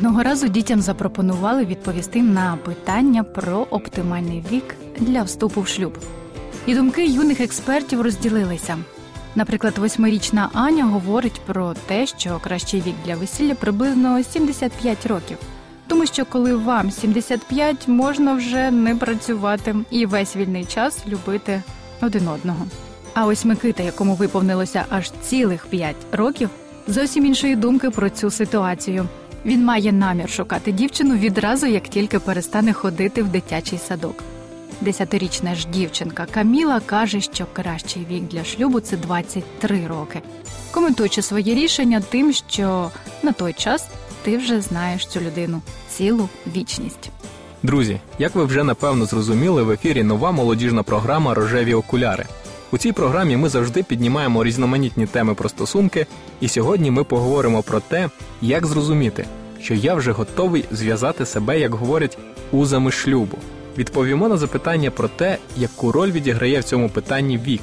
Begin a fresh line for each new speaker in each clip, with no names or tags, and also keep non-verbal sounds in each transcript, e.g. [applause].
Одного разу дітям запропонували відповісти на питання про оптимальний вік для вступу в шлюб. І думки юних експертів розділилися. Наприклад, восьмирічна Аня говорить про те, що кращий вік для весілля приблизно 75 років. Тому що коли вам 75, можна вже не працювати і весь вільний час любити один одного. А ось Микита, якому виповнилося аж цілих 5 років, зовсім іншої думки про цю ситуацію. Він має намір шукати дівчину відразу, як тільки перестане ходити в дитячий садок. Десятирічна ж дівчинка Каміла каже, що кращий вік для шлюбу це 23 роки, коментуючи своє рішення тим, що на той час ти вже знаєш цю людину цілу вічність.
Друзі, як ви вже напевно зрозуміли, в ефірі нова молодіжна програма Рожеві окуляри. У цій програмі ми завжди піднімаємо різноманітні теми про стосунки, і сьогодні ми поговоримо про те, як зрозуміти, що я вже готовий зв'язати себе, як говорять, узами шлюбу. Відповімо на запитання про те, яку роль відіграє в цьому питанні вік,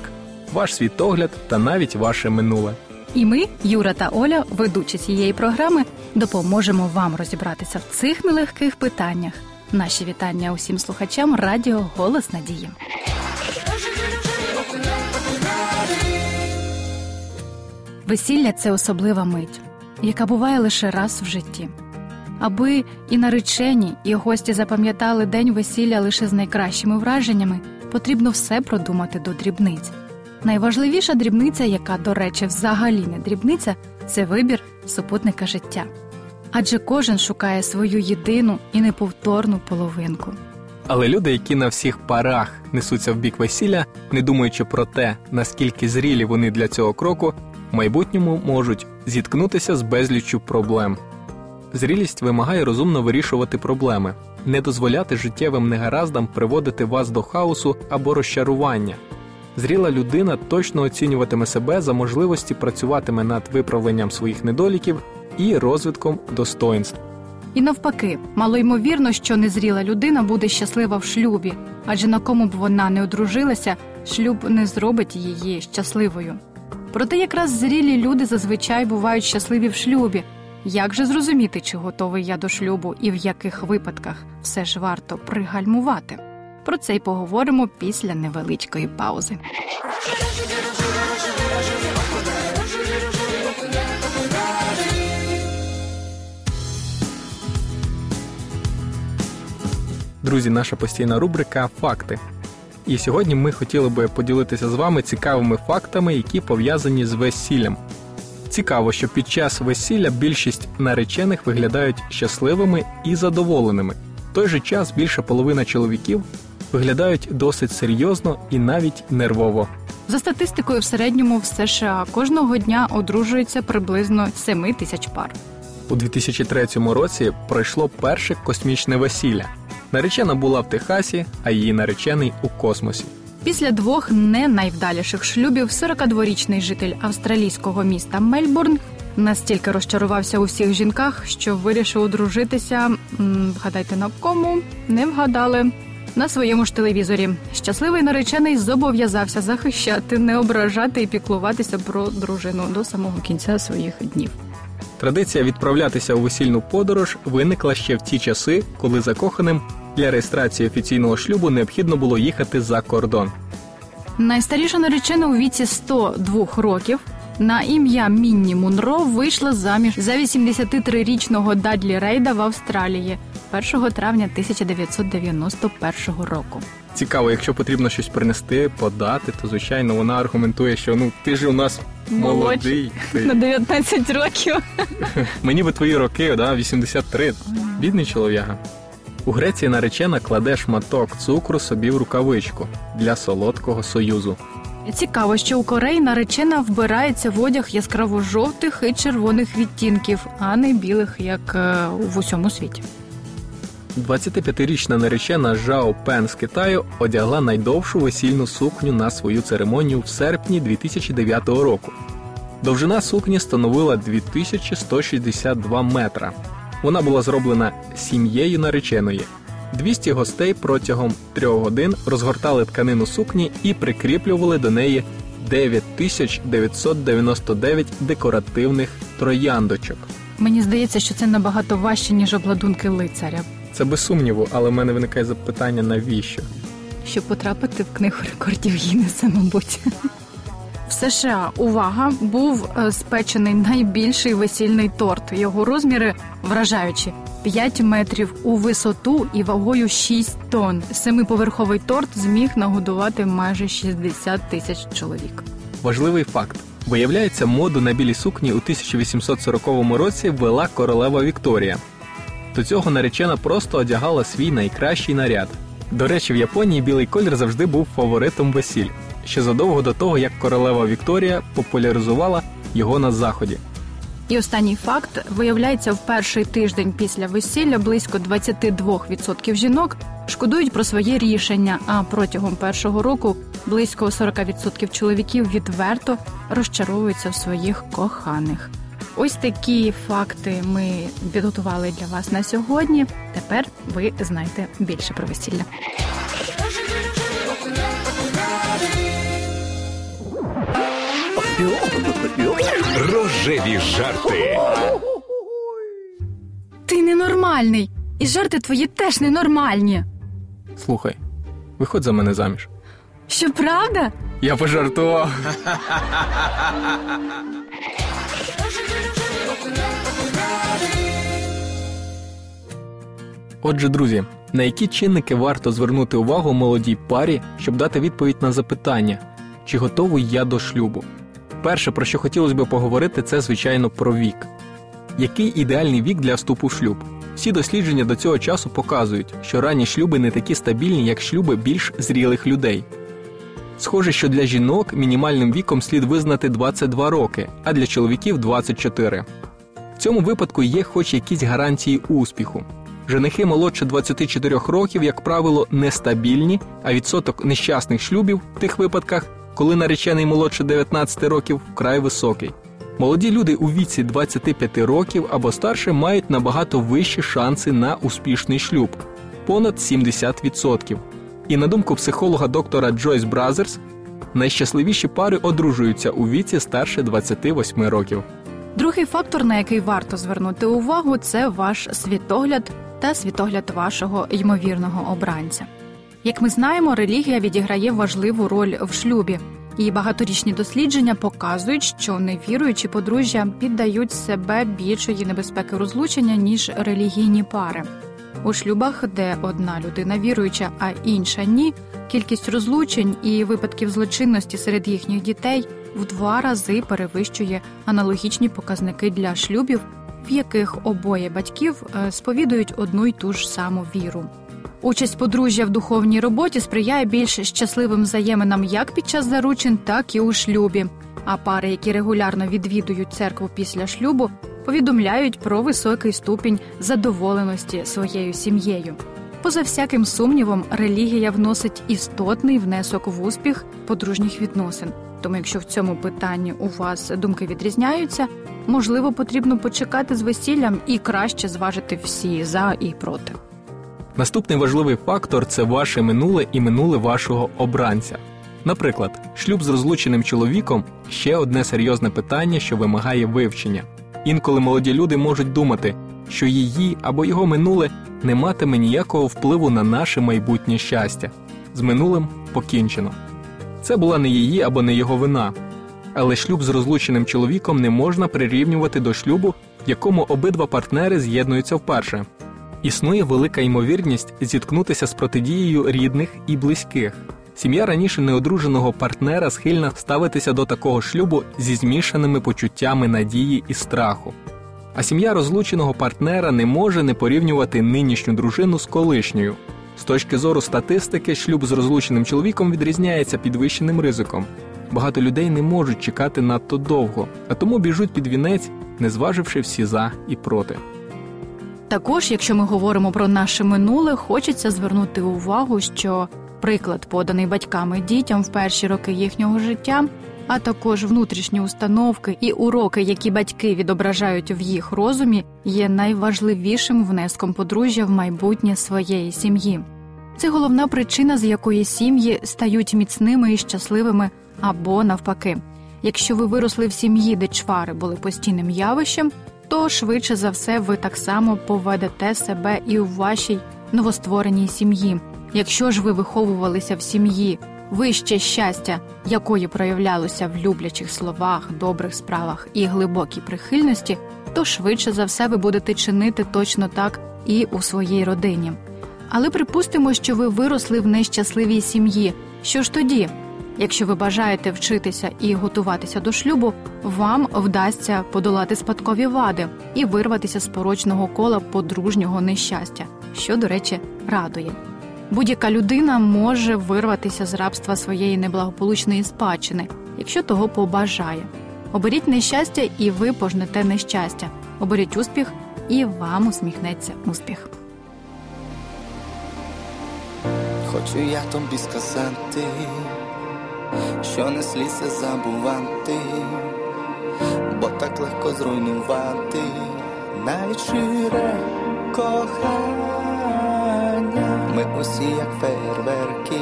ваш світогляд та навіть ваше минуле.
І ми, Юра та Оля, ведучі цієї програми, допоможемо вам розібратися в цих нелегких питаннях. Наші вітання усім слухачам радіо Голос Надії. Весілля це особлива мить, яка буває лише раз в житті. Аби і наречені, і гості запам'ятали день весілля лише з найкращими враженнями, потрібно все продумати до дрібниць. Найважливіша дрібниця, яка, до речі, взагалі не дрібниця, це вибір супутника життя. Адже кожен шукає свою єдину і неповторну половинку.
Але люди, які на всіх парах несуться в бік весілля, не думаючи про те, наскільки зрілі вони для цього кроку, майбутньому можуть зіткнутися з безліччю проблем. Зрілість вимагає розумно вирішувати проблеми, не дозволяти життєвим негараздам приводити вас до хаосу або розчарування. Зріла людина точно оцінюватиме себе за можливості працюватиме над виправленням своїх недоліків і розвитком достоинств.
І навпаки, малоймовірно, що незріла людина буде щаслива в шлюбі, адже на кому б вона не одружилася, шлюб не зробить її щасливою. Проте якраз зрілі люди зазвичай бувають щасливі в шлюбі. Як же зрозуміти, чи готовий я до шлюбу і в яких випадках все ж варто пригальмувати? Про це й поговоримо після невеличкої паузи.
Друзі, наша постійна рубрика Факти. І сьогодні ми хотіли би поділитися з вами цікавими фактами, які пов'язані з весіллям. Цікаво, що під час весілля більшість наречених виглядають щасливими і задоволеними. В той же час більша половина чоловіків виглядають досить серйозно і навіть нервово.
За статистикою, в середньому в США кожного дня одружується приблизно 7 тисяч пар.
У 2003 році пройшло перше космічне весілля. Наречена була в Техасі, а її наречений у космосі.
Після двох не найвдаліших шлюбів 42-річний житель австралійського міста Мельбурн настільки розчарувався у всіх жінках, що вирішив одружитися. Вгадайте на кому не вгадали. На своєму ж телевізорі щасливий наречений зобов'язався захищати, не ображати і піклуватися про дружину до самого кінця своїх днів.
Традиція відправлятися у весільну подорож виникла ще в ті часи, коли закоханим для реєстрації офіційного шлюбу необхідно було їхати за кордон.
Найстаріша наречена у віці 102 років на ім'я Мінні Мунро вийшла заміж за 83-річного Дадлі Рейда в Австралії 1 травня 1991 року.
Цікаво, якщо потрібно щось принести, подати, то звичайно вона аргументує, що ну ти ж у нас молодий.
На 19 років. [laughs]
Мені би твої роки, да, 83. Бідний чолов'яга. У Греції наречена кладе шматок цукру собі в рукавичку для солодкого союзу.
Цікаво, що у Кореї наречена вбирається в одяг яскраво жовтих і червоних відтінків, а не білих, як е, в усьому світі.
25-річна наречена Жао Пен з Китаю одягла найдовшу весільну сукню на свою церемонію в серпні 2009 року. Довжина сукні становила 2162 метра. Вона була зроблена сім'єю нареченої. 200 гостей протягом трьох годин розгортали тканину сукні і прикріплювали до неї 9999 декоративних трояндочок.
Мені здається, що це набагато важче, ніж обладунки лицаря.
Це без сумніву, але в мене виникає запитання, навіщо?
Щоб потрапити в книгу рекордів Гіннеса, мабуть. В США увага був е, спечений найбільший весільний торт. Його розміри вражаючі 5 метрів у висоту і вагою 6 тонн. Семиповерховий торт зміг нагодувати майже 60 тисяч чоловік.
Важливий факт: виявляється, моду на білі сукні у 1840 році ввела королева Вікторія. До цього наречена просто одягала свій найкращий наряд. До речі, в Японії білий колір завжди був фаворитом весіль, ще задовго до того, як королева Вікторія популяризувала його на заході.
І останній факт виявляється, в перший тиждень після весілля близько 22% жінок шкодують про своє рішення. А протягом першого року близько 40% чоловіків відверто розчаровуються в своїх коханих. Ось такі факти ми підготували для вас на сьогодні. Тепер ви знаєте більше про весілля.
Рожеві жарти.
Ти ненормальний, і жарти твої теж ненормальні.
Слухай, виходь за мене заміж.
Що правда?
Я пожартував. Отже, друзі, на які чинники варто звернути увагу молодій парі, щоб дати відповідь на запитання, чи готовий я до шлюбу? Перше, про що хотілося б поговорити, це звичайно про вік. Який ідеальний вік для вступу в шлюб? Всі дослідження до цього часу показують, що ранні шлюби не такі стабільні, як шлюби більш зрілих людей. Схоже, що для жінок мінімальним віком слід визнати 22 роки, а для чоловіків 24. В цьому випадку є хоч якісь гарантії успіху. Женихи молодше 24 років, як правило, нестабільні, а відсоток нещасних шлюбів в тих випадках, коли наречений молодше 19 років, вкрай високий. Молоді люди у віці 25 років або старше мають набагато вищі шанси на успішний шлюб понад 70%. І на думку психолога доктора Джойс Бразерс, найщасливіші пари одружуються у віці старше 28 років.
Другий фактор, на який варто звернути увагу, це ваш світогляд та світогляд вашого ймовірного обранця. Як ми знаємо, релігія відіграє важливу роль в шлюбі, і багаторічні дослідження показують, що невіруючі подружжя піддають себе більшої небезпеки розлучення ніж релігійні пари. У шлюбах, де одна людина віруюча, а інша ні, кількість розлучень і випадків злочинності серед їхніх дітей в два рази перевищує аналогічні показники для шлюбів, в яких обоє батьків е, сповідують одну й ту ж саму віру. Участь подружжя в духовній роботі сприяє більш щасливим взаєминам як під час заручин, так і у шлюбі. А пари, які регулярно відвідують церкву після шлюбу, повідомляють про високий ступінь задоволеності своєю сім'єю. Поза всяким сумнівом, релігія вносить істотний внесок в успіх подружніх відносин. Тому, якщо в цьому питанні у вас думки відрізняються, можливо, потрібно почекати з весіллям і краще зважити всі за і проти.
Наступний важливий фактор це ваше минуле і минуле вашого обранця. Наприклад, шлюб з розлученим чоловіком ще одне серйозне питання, що вимагає вивчення. Інколи молоді люди можуть думати, що її або його минуле не матиме ніякого впливу на наше майбутнє щастя. З минулим покінчено. Це була не її або не його вина. Але шлюб з розлученим чоловіком не можна прирівнювати до шлюбу, в якому обидва партнери з'єднуються вперше. Існує велика ймовірність зіткнутися з протидією рідних і близьких. Сім'я раніше неодруженого партнера схильна ставитися до такого шлюбу зі змішаними почуттями надії і страху. А сім'я розлученого партнера не може не порівнювати нинішню дружину з колишньою. З точки зору статистики, шлюб з розлученим чоловіком відрізняється підвищеним ризиком. Багато людей не можуть чекати надто довго, а тому біжуть під вінець, не зваживши всі за і проти.
Також, якщо ми говоримо про наше минуле, хочеться звернути увагу, що приклад, поданий батьками дітям в перші роки їхнього життя, а також внутрішні установки і уроки, які батьки відображають в їх розумі, є найважливішим внеском подружжя в майбутнє своєї сім'ї. Це головна причина, з якої сім'ї стають міцними і щасливими, або навпаки. Якщо ви виросли в сім'ї, де чвари були постійним явищем, то швидше за все ви так само поведете себе і у вашій новоствореній сім'ї. Якщо ж ви виховувалися в сім'ї, вище щастя, якої проявлялося в люблячих словах, добрих справах і глибокій прихильності, то швидше за все ви будете чинити точно так і у своїй родині. Але припустимо, що ви виросли в нещасливій сім'ї. Що ж тоді? Якщо ви бажаєте вчитися і готуватися до шлюбу, вам вдасться подолати спадкові вади і вирватися з порочного кола подружнього нещастя, що, до речі, радує. Будь-яка людина може вирватися з рабства своєї неблагополучної спадщини, якщо того побажає. Оберіть нещастя, і ви пожнете нещастя. Оберіть успіх, і вам усміхнеться успіх.
Хочу я тобі сказати, що не слідся забувати, бо так легко зруйнувати навіть шире кохання. Ми усі, як фейерверки,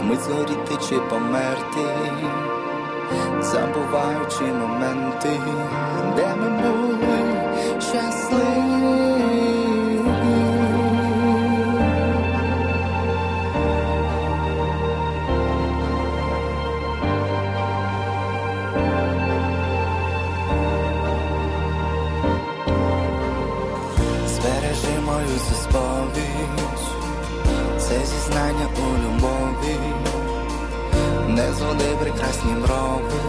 вмить згоріти чи померти, забуваючи моменти, де ми були це зізнання у любові, не зводи прекрасні брови,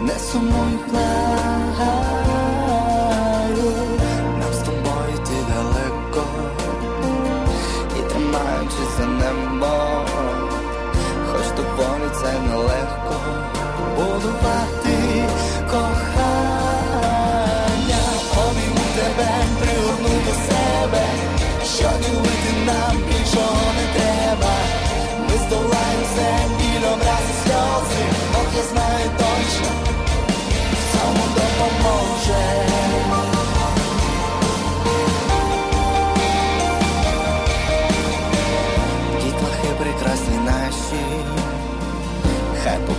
не сумуй плаю, нам з тобою йти далеко, і тримаючись за небо, хоч доволі це нелегко. Будувати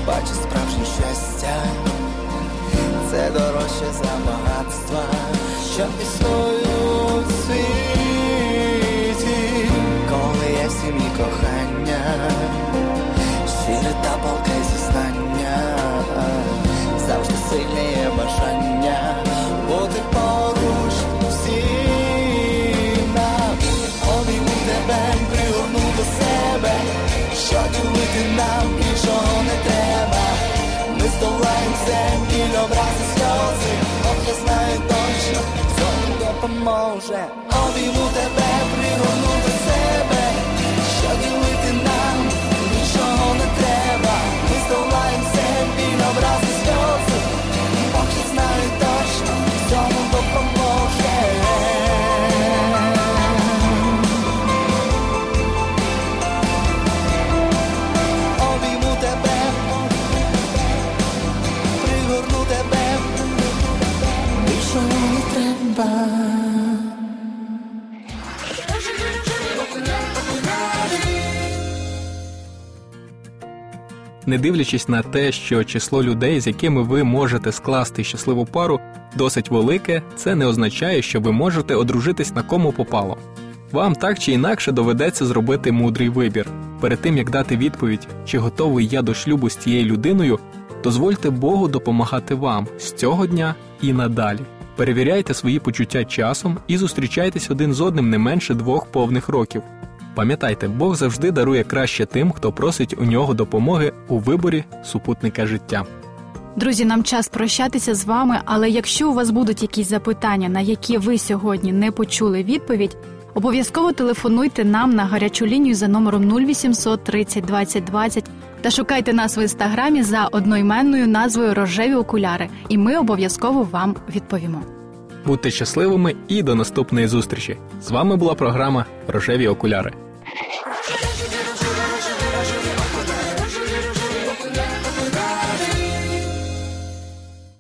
хай побачить справжнє щастя, це дорожче за pomoże. Obi mu te
Не дивлячись на те, що число людей, з якими ви можете скласти щасливу пару, досить велике, це не означає, що ви можете одружитись на кому попало. Вам так чи інакше доведеться зробити мудрий вибір. Перед тим як дати відповідь, чи готовий я до шлюбу з цією людиною, дозвольте Богу допомагати вам з цього дня і надалі. Перевіряйте свої почуття часом і зустрічайтесь один з одним не менше двох повних років. Пам'ятайте, Бог завжди дарує краще тим, хто просить у нього допомоги у виборі супутника життя.
Друзі, нам час прощатися з вами, але якщо у вас будуть якісь запитання, на які ви сьогодні не почули відповідь, обов'язково телефонуйте нам на гарячу лінію за номером 0800 30 20 20 та шукайте нас в інстаграмі за одноіменною назвою Рожеві окуляри, і ми обов'язково вам відповімо.
Будьте щасливими і до наступної зустрічі! З вами була програма Рожеві окуляри.